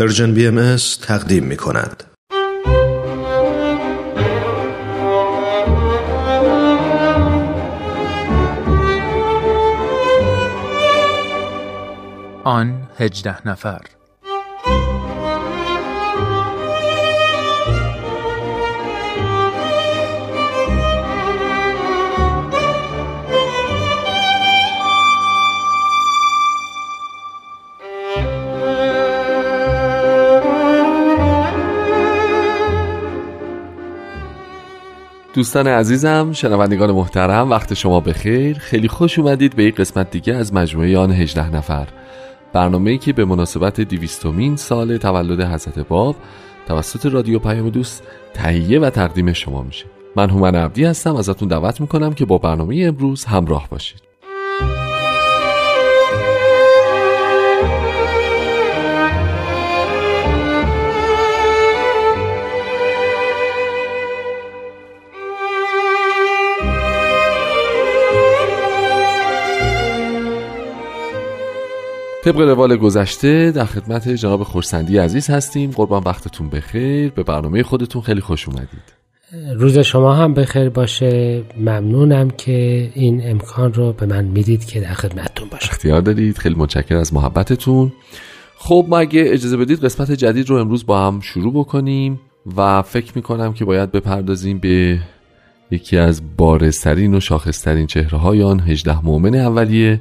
پرژن بی ام تقدیم می کند. آن هجده نفر دوستان عزیزم شنوندگان محترم وقت شما بخیر. خیلی خوش اومدید به یک قسمت دیگه از مجموعه آن 18 نفر. برنامه‌ای که به مناسبت دیویستومین سال تولد حضرت باب توسط رادیو پیام دوست تهیه و تقدیم شما میشه. من هومن عبدی هستم ازتون دعوت می‌کنم که با برنامه امروز همراه باشید. طبق روال گذشته در خدمت جناب خورسندی عزیز هستیم. قربان وقتتون بخیر. به برنامه خودتون خیلی خوش اومدید. روز شما هم بخیر باشه. ممنونم که این امکان رو به من می‌دید که در خدمتتون باشم. اختیار دارید. خیلی متشکر از محبتتون. خب ما اگه اجازه بدید قسمت جدید رو امروز با هم شروع بکنیم و فکر می‌کنم که باید بپردازیم به یکی از بارزترین و شاخصترین چهره های آن هجده مؤمن اولیه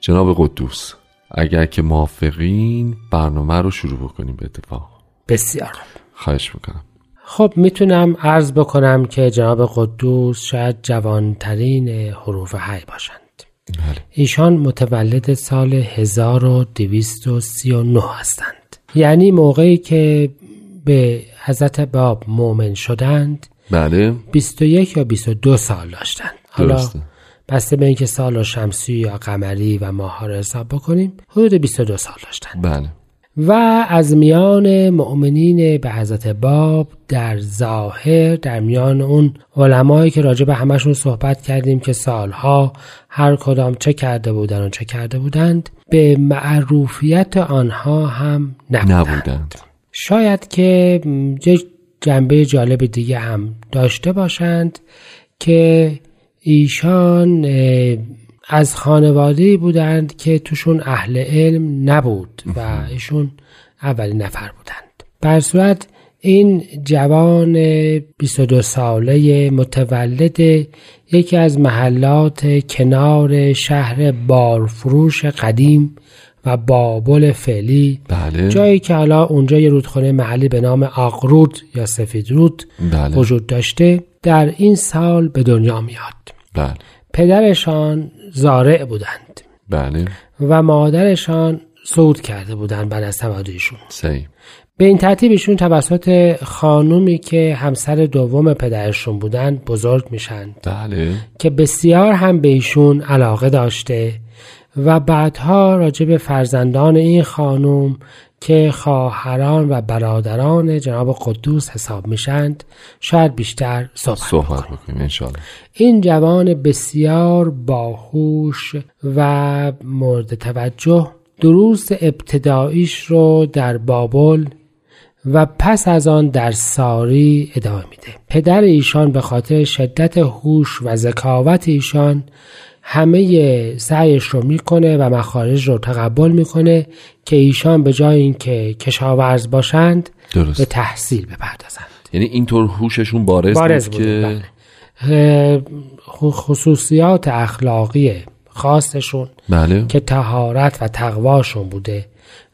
جناب قدوس. اگر که موافقین برنامه رو شروع بکنیم به اتفاق. بسیار. خواهش می‌کنم. خب می‌تونم عرض بکنم که جناب قدوس شاید جوانترین حروف حی باشند. بله. ایشان متولد سال 1239 هستند. یعنی موقعی که به حضرت باب مؤمن شدند بله. 21 یا 22 سال داشتند. حالا درسته. بسته به اینکه سال و شمسی یا قمری و ماه رو حساب بکنیم حدود 22 سال داشتند بله. و از میان مؤمنین به حضرت باب در ظاهر در میان اون علمایی که راجع به همشون صحبت کردیم که سالها هر کدام چه کرده بودن و چه کرده بودند به معروفیت آنها هم نبودند, نبودند. شاید که یک جنبه جالب دیگه هم داشته باشند که ایشان از خانواده بودند که توشون اهل علم نبود و ایشون اولین نفر بودند. بر صورت این جوان 22 ساله متولد یکی از محلات کنار شهر بارفروش قدیم و بابل فعلی. بله. جایی که حالا اونجا یه رودخانه محلی به نام آقرود یا سفیدرود بله. وجود داشته در این سال به دنیا میاد. بله. پدرشان زارع بودند. بله. و مادرشان صعود کرده بودند بعد از تولد ایشون. صحیح. به این ترتیب ایشون توسط خانومی که همسر دوم پدرشون بودند بزرگ میشن. بله. که بسیار هم به ایشون علاقه داشته و بعدها راجع به فرزندان این خانوم که خواهران و برادران جناب قدوس حساب میشند شاید بیشتر صحبت, صحبت بکنیم این جوان بسیار باهوش و مورد توجه دروس ابتداییش رو در بابل و پس از آن در ساری ادامه میده. پدر ایشان به خاطر شدت هوش و ذکاوت ایشان همه سعیش رو می‌کنه و مخارج رو تقبل می‌کنه که ایشان به جای اینکه کشاورز باشند به درست تحصیل بپردازند. یعنی اینطور هوششون بارز, بارز بود که بله. خصوصیات اخلاقی خاصشون بله. که تهارت و تقواشون بوده.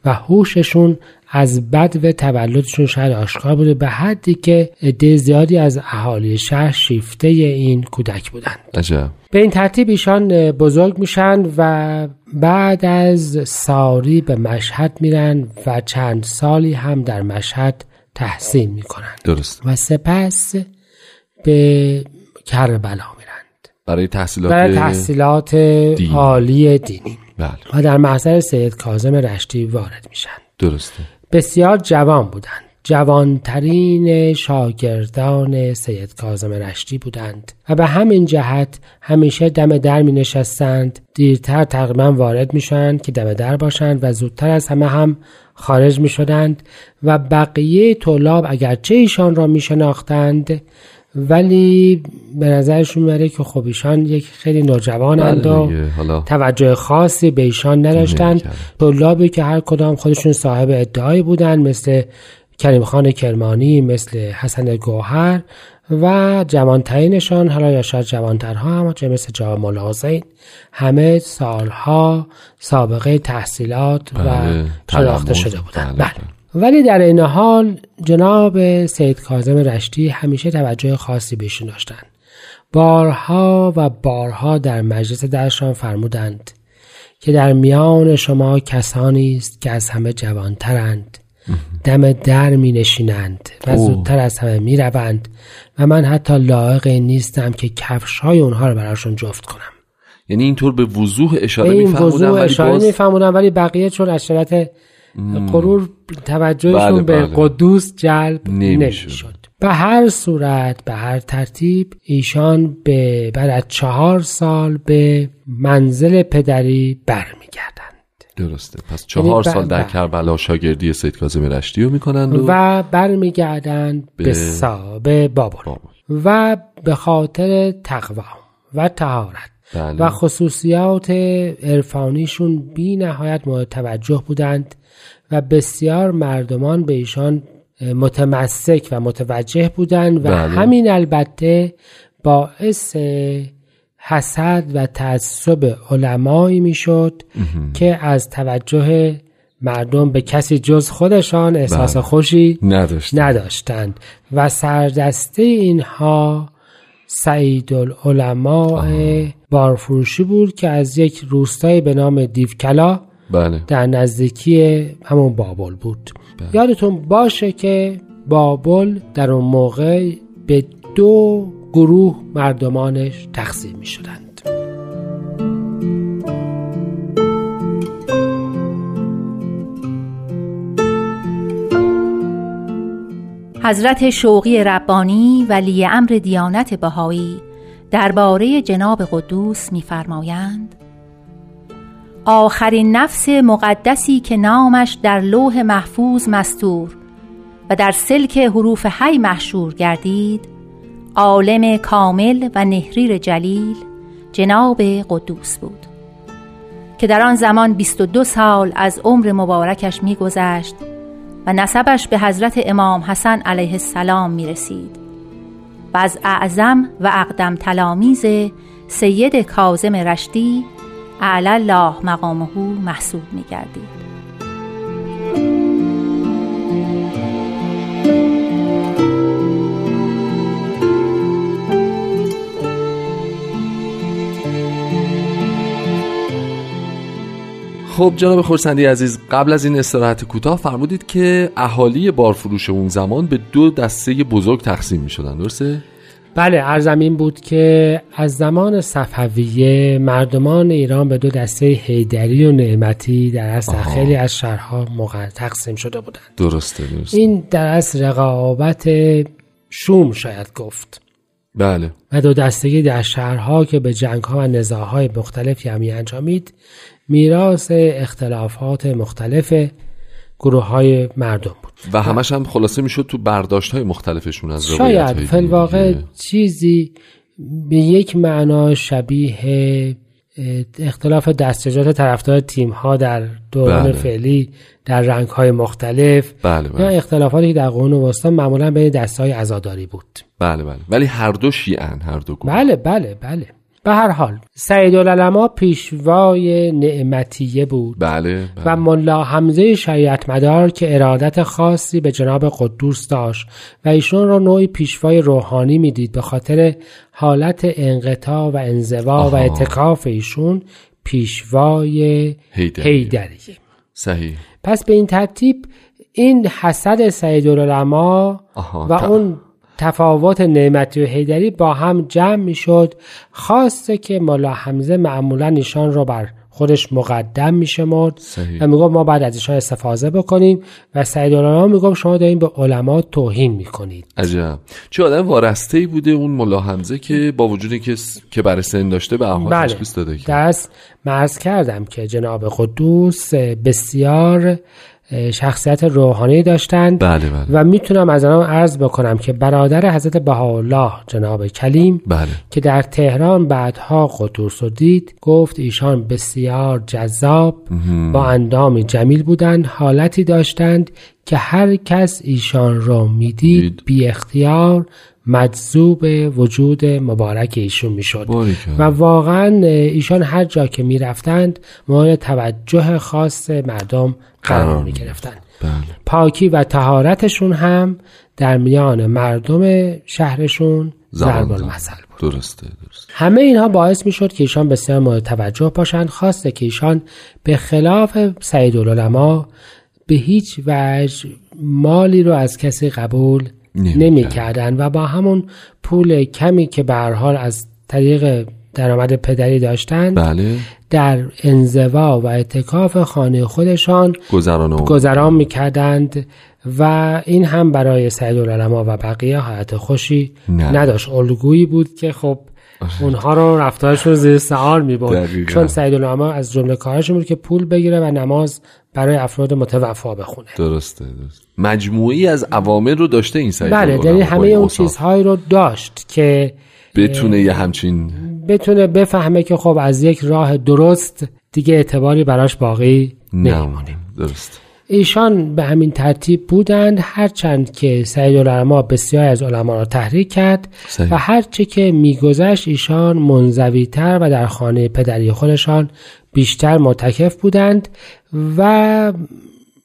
و هوششون از بد و تولدشون شاید آشکار بوده به حدی که عده زیادی از اهالی شهر شیفته این کودک بودند عجب. به این ترتیب ایشان بزرگ میشن و بعد از ساری به مشهد میرن و چند سالی هم در مشهد تحصیل می‌کنند درست. و سپس به کربلا میرند برای تحصیلات برای تحصیلات عالی دینی. بله. و در محضر سید کاظم رشتی وارد میشن. درسته. بسیار جوان بودند جوانترین شاگردان سید کاظم رشتی بودند و به همین جهت همیشه دم در می نشستند دیرتر تقریبا وارد می شوند که دم در باشند و زودتر از همه هم خارج می شدند و بقیه طلاب اگرچه ایشان را می شناختند ولی به نظرشون میاره که خب ایشان یک خیلی نوجوانند و بله حالا توجه خاصی به ایشان نداشتند نمی‌کردن. طلابی که هر کدام خودشون صاحب ادعایی بودند مثل کریم خان کرمانی مثل حسن گوهر و جوانترینشان حالا یا شاید جوانترها هم چه مثل مولا حسین همه سالها سابقه تحصیلات و بله، شناخته تلمذ. شده بودند بله، بله. ولی در این حال جناب سید کاظم رشتی همیشه توجه خاصی بهشون داشتند. بارها و بارها در مجلس درشان فرمودند که در میان شما کسانی است که از همه جوانترند. دم در می نشینند و. زودتر از همه می روند و من حتی لایق این نیستم که کفش های اونها رو براشون جفت کنم. یعنی اینطور به وضوح اشاره این میفرمودن وضوع ولی اشاره باز ولی بقیه چون از غرور توجهشون بله، به بله. قدوس جلب نمی‌شد. به هر صورت به هر ترتیب ایشان به بعد از چهار سال به منزل پدری برمیگردند درسته پس چهار ب- سال در. کربلا شاگردی سید کاظم رشتی رو می‌کنند و, و برمیگردند به, به- سا به بابل بابل. و به خاطر تقوا و تهارت بله. و خصوصیات عرفانیشون بی نهایت مورد توجه بودند و بسیار مردمان به ایشان متمسک و متوجه بودند و بله. همین البته باعث حسد و تعصب علمایی می‌شد که از توجه مردم به کسی جز خودشان احساس بله. خوشی نداشت نداشتند و سردسته اینها سعید العلماء بارفروشی بود که از یک روستایی به نام دیوکلا بله. در نزدیکی همون بابل بود. یادتون باشه که بابل در اون موقع به دو گروه مردمانش تقسیم می شدند. حضرت شوقی ربانی ولی امر دیانت بهایی درباره جناب قدوس می‌فرمایند آخرین نفس مقدسی که نامش در لوح محفوظ مستور و در سلک حروف حی محشور گردید عالم کامل و نهریر جلیل جناب قدوس بود. که در آن زمان 22 سال از عمر مبارکش میگذشت و نسبش به حضرت امام حسن علیه السلام می رسید و از اعظم و اقدم تلامیز سید کاظم رشتی اعلی الله مقامه محسوب می گردید خب جناب خورسندی عزیز قبل از این استراحت کوتاه فرمودید که اهالی بارفروش اون زمان به دو دسته بزرگ تقسیم می شدن درسته؟ بله عرضم این بود که از زمان صفویه مردمان ایران به دو دسته هیدری و نعمتی در اصل در خیلی از شهرها تقسیم شده بودند. درسته درسته. این در اصل رقابت شوم شاید گفت. بله. و دو دستگی در شهرها که به جنگها و نزاعهای مختلفی همی انجامید میراث اختلافات مختلف گروه های مردم بود. و همش هم خلاصه می‌شد تو برداشت های مختلفشون از شاید فلواقع. چیزی به یک معنا شبیه اختلاف دستجات طرفدار تیم ها در دوران بله. فعلی در رنگ های مختلف بله یا بله اختلافاتی که در قرون وسطا معمولا بین دست های عزاداری بود. بله بله. ولی هر دو شیعن هر دو گروه. بله بله بله. به هر حال سعید العلماء پیشوای نعمتیه بود بله, بله. و ملا حمزه شریعت مدار که ارادت خاصی به جناب قدوس داشت و ایشون را نوعی پیشوای روحانی می‌دید به خاطر حالت انقطاع و انزوا و آها. اتکاف ایشون پیشوای هیدریه. هیدریه صحیح پس به این ترتیب این حسد سعید العلماء و اون تفاوت نعمتی و حیدری با هم جمع می‌شد خواسته که ملا حمزه معمولا ایشان را بر خودش مقدم میشمرد. صحیح. و می‌گفت ما بعد از ایشان استفاده بکنیم و سعید العلماء می‌گفت شما دارین به علما توهین می‌کنید. عجب. چه آدم وارسته ای بوده اون ملا حمزه که با وجودی که که برای سن داشته به احوال بله. تشخیص داده که. دست مرز کردم که جناب قدوس بسیار شخصیت روحانی داشتند. بله بله. و می‌تونم از آنها عرض بکنم که برادر حضرت بهاءالله جناب کلیم بله. که در تهران بعدها قدوس رو دید گفت ایشان بسیار جذاب با اندام جمیل بودند حالتی داشتند که هر کس ایشان را می‌دید دید. بی اختیار مجذوب وجود مبارک ایشون می‌شد. و واقعا ایشان هر جا که می‌رفتند مورد توجه خاص مردم قرار می گرفتند بله. پاکی و تهارتشون هم در میان مردم شهرشون ضرب المثل بود. درسته درسته. همه اینها باعث می شد که ایشان بسیار مورد توجه باشند. خواسته که ایشان به خلاف سعید العلماء به هیچ وجه مالی رو از کسی قبول نمی نمی کردن و با همون پول کمی که به حال از طریق درآمد پدری داشتند بله. در انزوا و اتکاف خانه خودشان گذران گذران می‌کردند و این هم برای سعید العلماء و بقیه حالت خوشی نه. نداشت. الگویی بود که خب اونها رو رفتارشون رو زیر سوال می‌برد. چون سعید العلماء از جمله کارشون بود که پول بگیره و نماز برای افراد متوفا بخونه. درسته درسته. مجموعی از عوامل رو داشته این سعید بله یعنی همه اون. چیزهایی رو داشت که بتونه یه همچین بتونه بفهمه که خب از یک راه درست دیگه اعتباری براش باقی نه نمیمونه. درست ایشان به همین ترتیب بودند هرچند که سعید العلماء بسیار از علما را تحریک کرد صحیح. و هرچه که میگذشت ایشان منزویتر و در خانه پدری خودشان بیشتر معتکف بودند و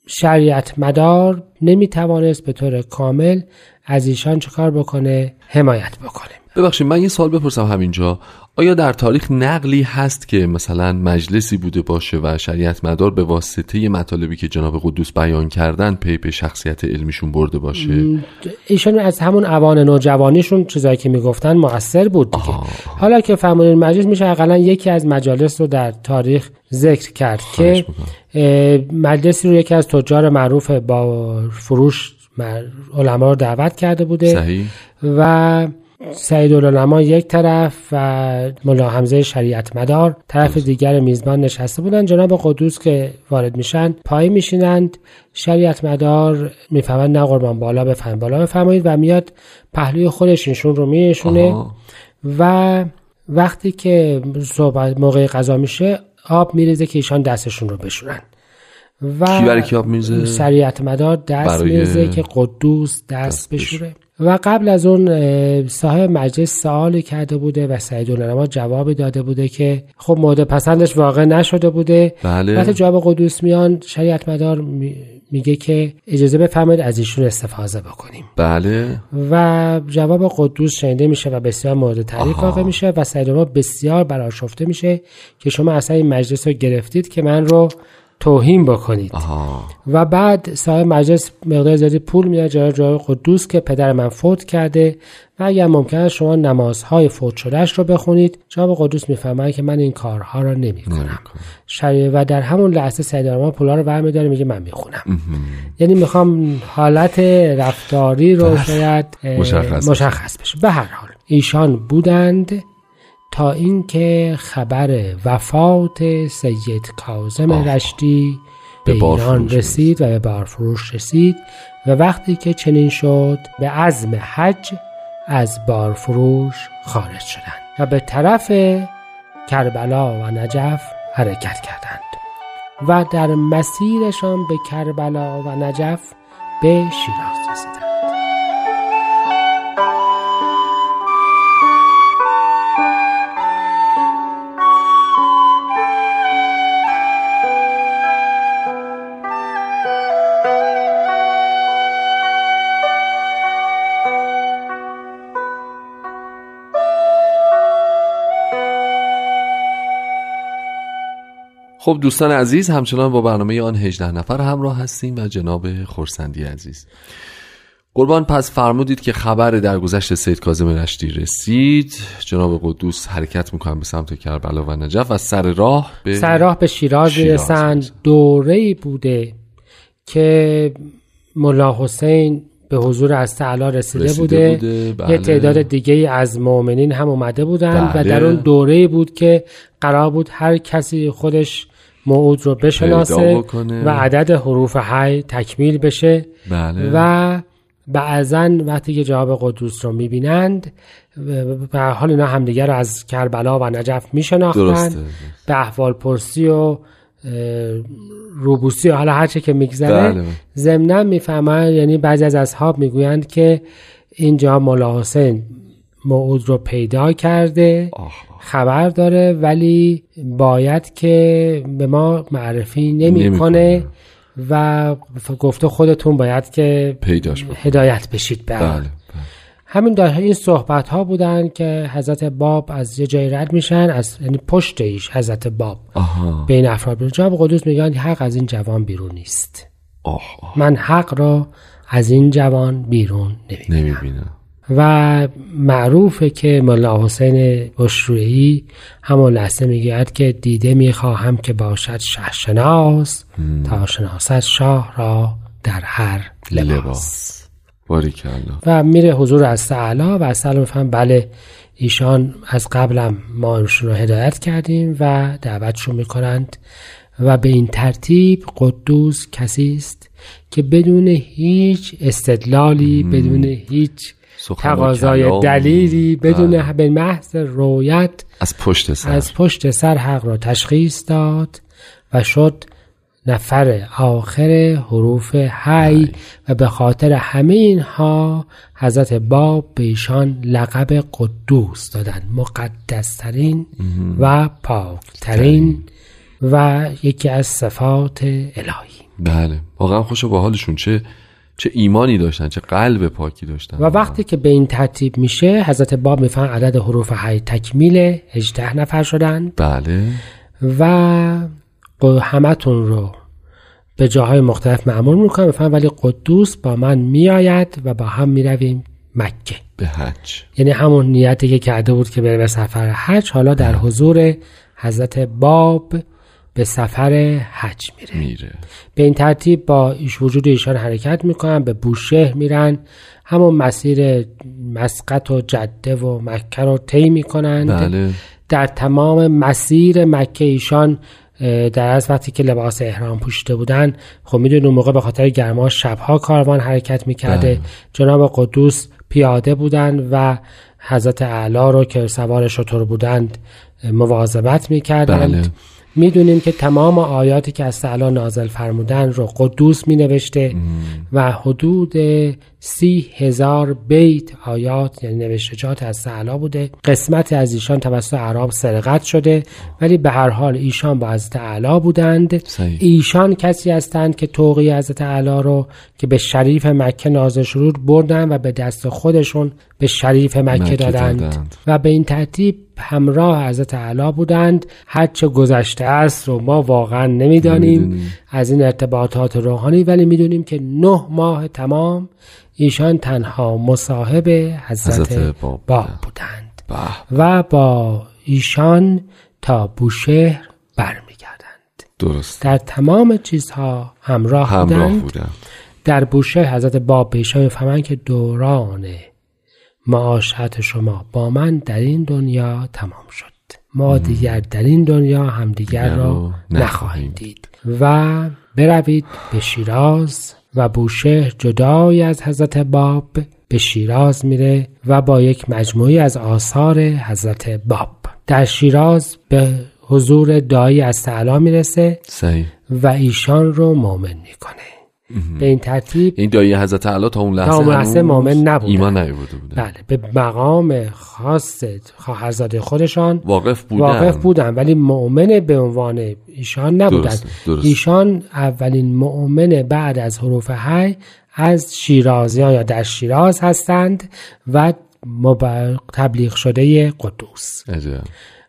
شریعت مدار نمی‌توانست به طور کامل از ایشان چکار بکنه حمایت بکنه ببخشید من یه سوال بپرسم همینجا آیا در تاریخ نقلی هست که مثلا مجلسی بوده باشه و شریعت مدار به واسطه مطالبی که جناب قدوس بیان کردن پی به شخصیت علمیشون برده باشه؟ ایشان از همون اوان نوجوانیشون چیزایی که می‌گفتن موثر بود دیگه. حالا که فرمانده مجلس میشه اقلا یکی از مجالس رو در تاریخ ذکر کرد که مجلسی رو یکی از تجار معروف با فروش علما رو دعوت کرده بوده. صحیح. و سعید العلماء یک طرف و ملا حمزه شریعت مدار طرف دیگر میزبان نشسته بودن جناب قدوس که وارد میشن پای میشینند. شریعت مدار می‌فهمند نه قربان بالا بفهم بالا بفرمایید و میاد پهلوی خودش ایشون رو میشونه. و وقتی که صحبت موقع غذا میشه آب میریزه که ایشان دستشون رو بشورن و کی برای کی آب می‌ریزه؟ شریعت مدار دست برای میریزه که قدوس دست, دست بشوره. و قبل از اون صاحب مجلس سوالی کرده بوده و سعید العلماء جوابی داده بوده که خب مورد پسندش واقع نشده بوده. بله. وقتی جواب قدوس میان شریعت مدار می- میگه که اجازه بفرمایید از ایشون استفاده بکنیم. بله. و جواب قدوس شنیده میشه و بسیار مورد تعریف واقع میشه و سعید بسیار برآشفته میشه که شما اصلا این مجلس رو گرفتید که من رو توهین بکنید. آها. و بعد صاحب مجلس مقدار زیادی پول میاد جای جای قدوس که پدر من فوت کرده. و اگر ممکن است شما نمازهای فوت شدهش رو بخونید. جواب قدوس می‌فهمه که من این کارها را نمی کنم و در همون لحظه سید ما پولا رو برمیداره میگه من می‌خونم. یعنی می‌خوام حالت رفتاری رو شاید اه، مشخص مشخص بشه. به هر حال ایشان بودند. تا اینکه خبر وفات سید کاظم رشتی به ایران رسید. و به بارفروش رسید و وقتی که چنین شد به عزم حج از بارفروش خارج شدند و به طرف کربلا و نجف حرکت کردند و در مسیرشان به کربلا و نجف به شیراز رسیدند. خب دوستان عزیز همچنان با برنامه آن 18 نفر همراه هستیم و جناب خورسندی عزیز قربان پس فرمودید که خبر درگذشت سید کاظم رشتی رسید جناب قدوس حرکت می‌کنن به سمت کربلا و نجف و سر راه به سر راه به شیراز شیراز. دوره بوده که ملا حسین به حضور از تعالی رسیده, رسیده بوده, بوده، بله. یه تعداد دیگه از مؤمنین هم اومده بودند بله. و در اون دوره بود که قرار بود هر کسی خودش موعود رو بشناسه. و عدد حروف حی تکمیل بشه بله و بعضا وقتی که جواب قدوس رو می‌بینند به حال اینا همدیگه رو از کربلا و نجف میشناختند به احوال پرسی و روبوسی و حالا هرچه که میگذره بله. ضمنا می‌فهمن یعنی بعضی از اصحاب می‌گویند که اینجا مولا حسین موعود رو پیدا کرده خبر داره ولی باید که به ما معرفی نمی‌کنه. و گفته خودتون باید که پیداش هدایت بشید به بله بله. همین داره این صحبت ها بودن که حضرت باب از یه جایی رد میشن از یعنی پشت ایش حضرت باب. آها. بین افراد بیرون جناب قدوس میگن حق از این جوان بیرون نیست. آه آه. من حق را از این جوان بیرون نمی‌بینم. نمی‌بینم. و معروفه که ملا حسین بشرویی همون لحظه می‌گوید که دیده می‌خواهم که باشد شهشناس تا شناست شاه را در هر لباس, لباس. و میره حضور از اعلا و از میفهم بله ایشان از قبلم ما ایشون رو هدایت کردیم و دعوتشون می‌کنند و به این ترتیب قدوس کسی است که بدون هیچ استدلالی بدون هیچ تقاضای. دلیلی بدون بله. به محض رویت از پشت سر. از پشت سر حق را تشخیص داد و شد نفر آخر حروف حی و به خاطر همه اینها حضرت باب به ایشان لقب قدوس دادن مقدسترین و پاکترین و یکی از صفات الهی. بله. واقعا خوش با حالشون چه چه ایمانی داشتن چه قلب پاکی داشتن. و وقتی که به این ترتیب میشه حضرت باب می‌فهمن عدد حروف حی تکمیل 18 نفر شدند بله. و همتون رو به جاهای مختلف معمول می‌کنم. بفهم ولی قدوس با من میآید و با هم می‌رویم مکه. به حج. یعنی همون نیتی که کرده بود که بره به سفر حج. حالا در حضور حضرت باب به سفر حج میره. میره. به این ترتیب با ایش وجود ایشان حرکت می‌کنن به بوشهر میرن. همون مسیر مسقط و جده و مکه رو طی می‌کنند بله. در تمام مسیر مکه ایشان در از وقتی که لباس احرام پوشیده بودن خب می‌دونی اون موقع به خاطر گرما شبها کاروان حرکت می‌کرده. بله. جناب قدوس پیاده بودند و حضرت اعلا رو که سوار شطور بودند مواظبت می‌کردند. بله. می‌دونیم که تمام آیاتی که از تعالی نازل فرمودن رو قدوس می نوشته و حدود سی هزار بیت آیات یعنی نوشتجات از تعالی بوده قسمت از ایشان توسط عرب سرقت شده ولی به هر حال ایشان با حضرت اعلی بودند صحیح. ایشان کسی هستند که توقی حضرت اعلی رو که به شریف مکه نازل شروع بردن و به دست خودشون به شریف مکه, مکه دادند. دادند. و به این ترتیب همراه حضرت اعلی بودند. هرچه گذشته است رو ما واقعا نمی‌دانیم. از این ارتباطات روحانی ولی می‌دونیم که نه ماه تمام ایشان تنها مصاحب حضرت, حضرت باب باب بودند. بودند به و با ایشان تا بوشهر برمیگردند. درست. در تمام چیزها همراه, همراه بودند. بودم در بوشهر حضرت باب به ایشان می‌فهمند که دوران معاشرت شما با من در این دنیا تمام شد. ما دیگر در این دنیا همدیگر دیگر را نخواهیم نخواهیم دید. و بروید به شیراز و بوشهر جدای از حضرت باب. به شیراز میره و با یک مجموعی از آثار حضرت باب. در شیراز به حضور دایی از تعالی می‌رسه صحیح. و ایشان رو مؤمن می‌کنه. به این ترتیب این دایی حضرت اعلی تا اون لحظه اون لحظه مؤمن نبودن. ایمان نیورده بله به مقام خاص خواهرزاده خودشان واقف بودن واقف بودن ولی مؤمن به عنوان ایشان نبودن درسته، درسته. ایشان اولین مؤمن بعد از حروف حی از شیرازیان یا در شیراز هستند و مب- تبلیغ شده قدوس عجب.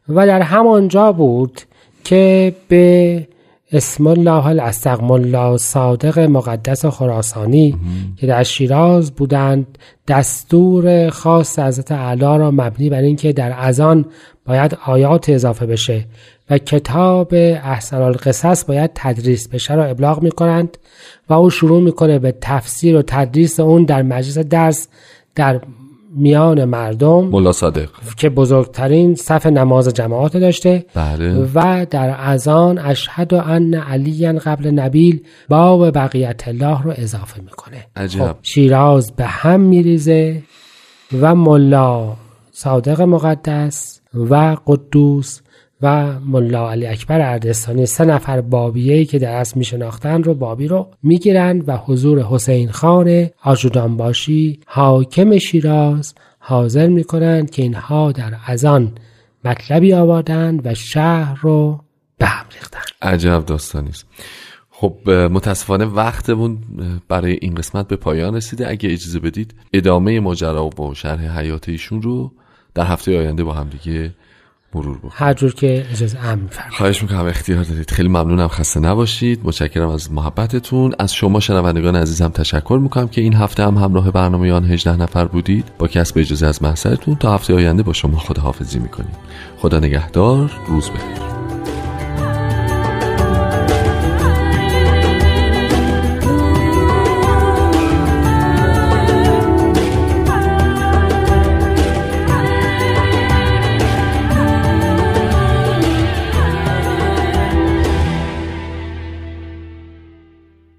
و در همانجا بود که به اسم الله الاستقم الله صادق مقدس خراسانی که در شیراز بودند دستور خاص حضرت اعلی را مبنی بر اینکه در اذان باید آیات اضافه بشه و کتاب احسن القصص باید تدریس بشه را ابلاغ می کنند و او شروع می‌کنه به تفسیر و تدریس اون در مجلس درس در میان مردم ملا صادق. که بزرگترین صف نماز جماعت داشته بله. و در اذان اشهد ان علی قبل نبیل باب بقیت الله رو اضافه می‌کنه. عجب. خب شیراز به هم میریزه و ملا صادق مقدس و قدوس و ملا علی اکبر اردستانی سه نفر بابیهی که در اصل میشناختن رو بابی رو می‌گیرند و حضور حسین خان آجودانباشی حاکم شیراز حاضر می‌کنند که اینها در ازان مطلبی آوردند و شهر رو به هم ریختند عجب داستانی است. خب متاسفانه وقتمون برای این قسمت به پایان رسیده. اگه اجازه بدید ادامه ماجرا و شرح حیات ایشون رو در هفته آینده با هم دیگه مرور بکنیم هر جور که اجازه امن فرمایید. خواهش می‌کنم اختیار دارید. خیلی ممنونم خسته نباشید. متشکرم از محبتتون. از شما شنوندگان عزیزم تشکر می‌کنم که این هفته هم همراه برنامه آن 18 نفر بودید. با کسب اجازه از محضرتون تا هفته آینده با شما خداحافظی می‌کنیم. خدا نگهدار روز بخیر.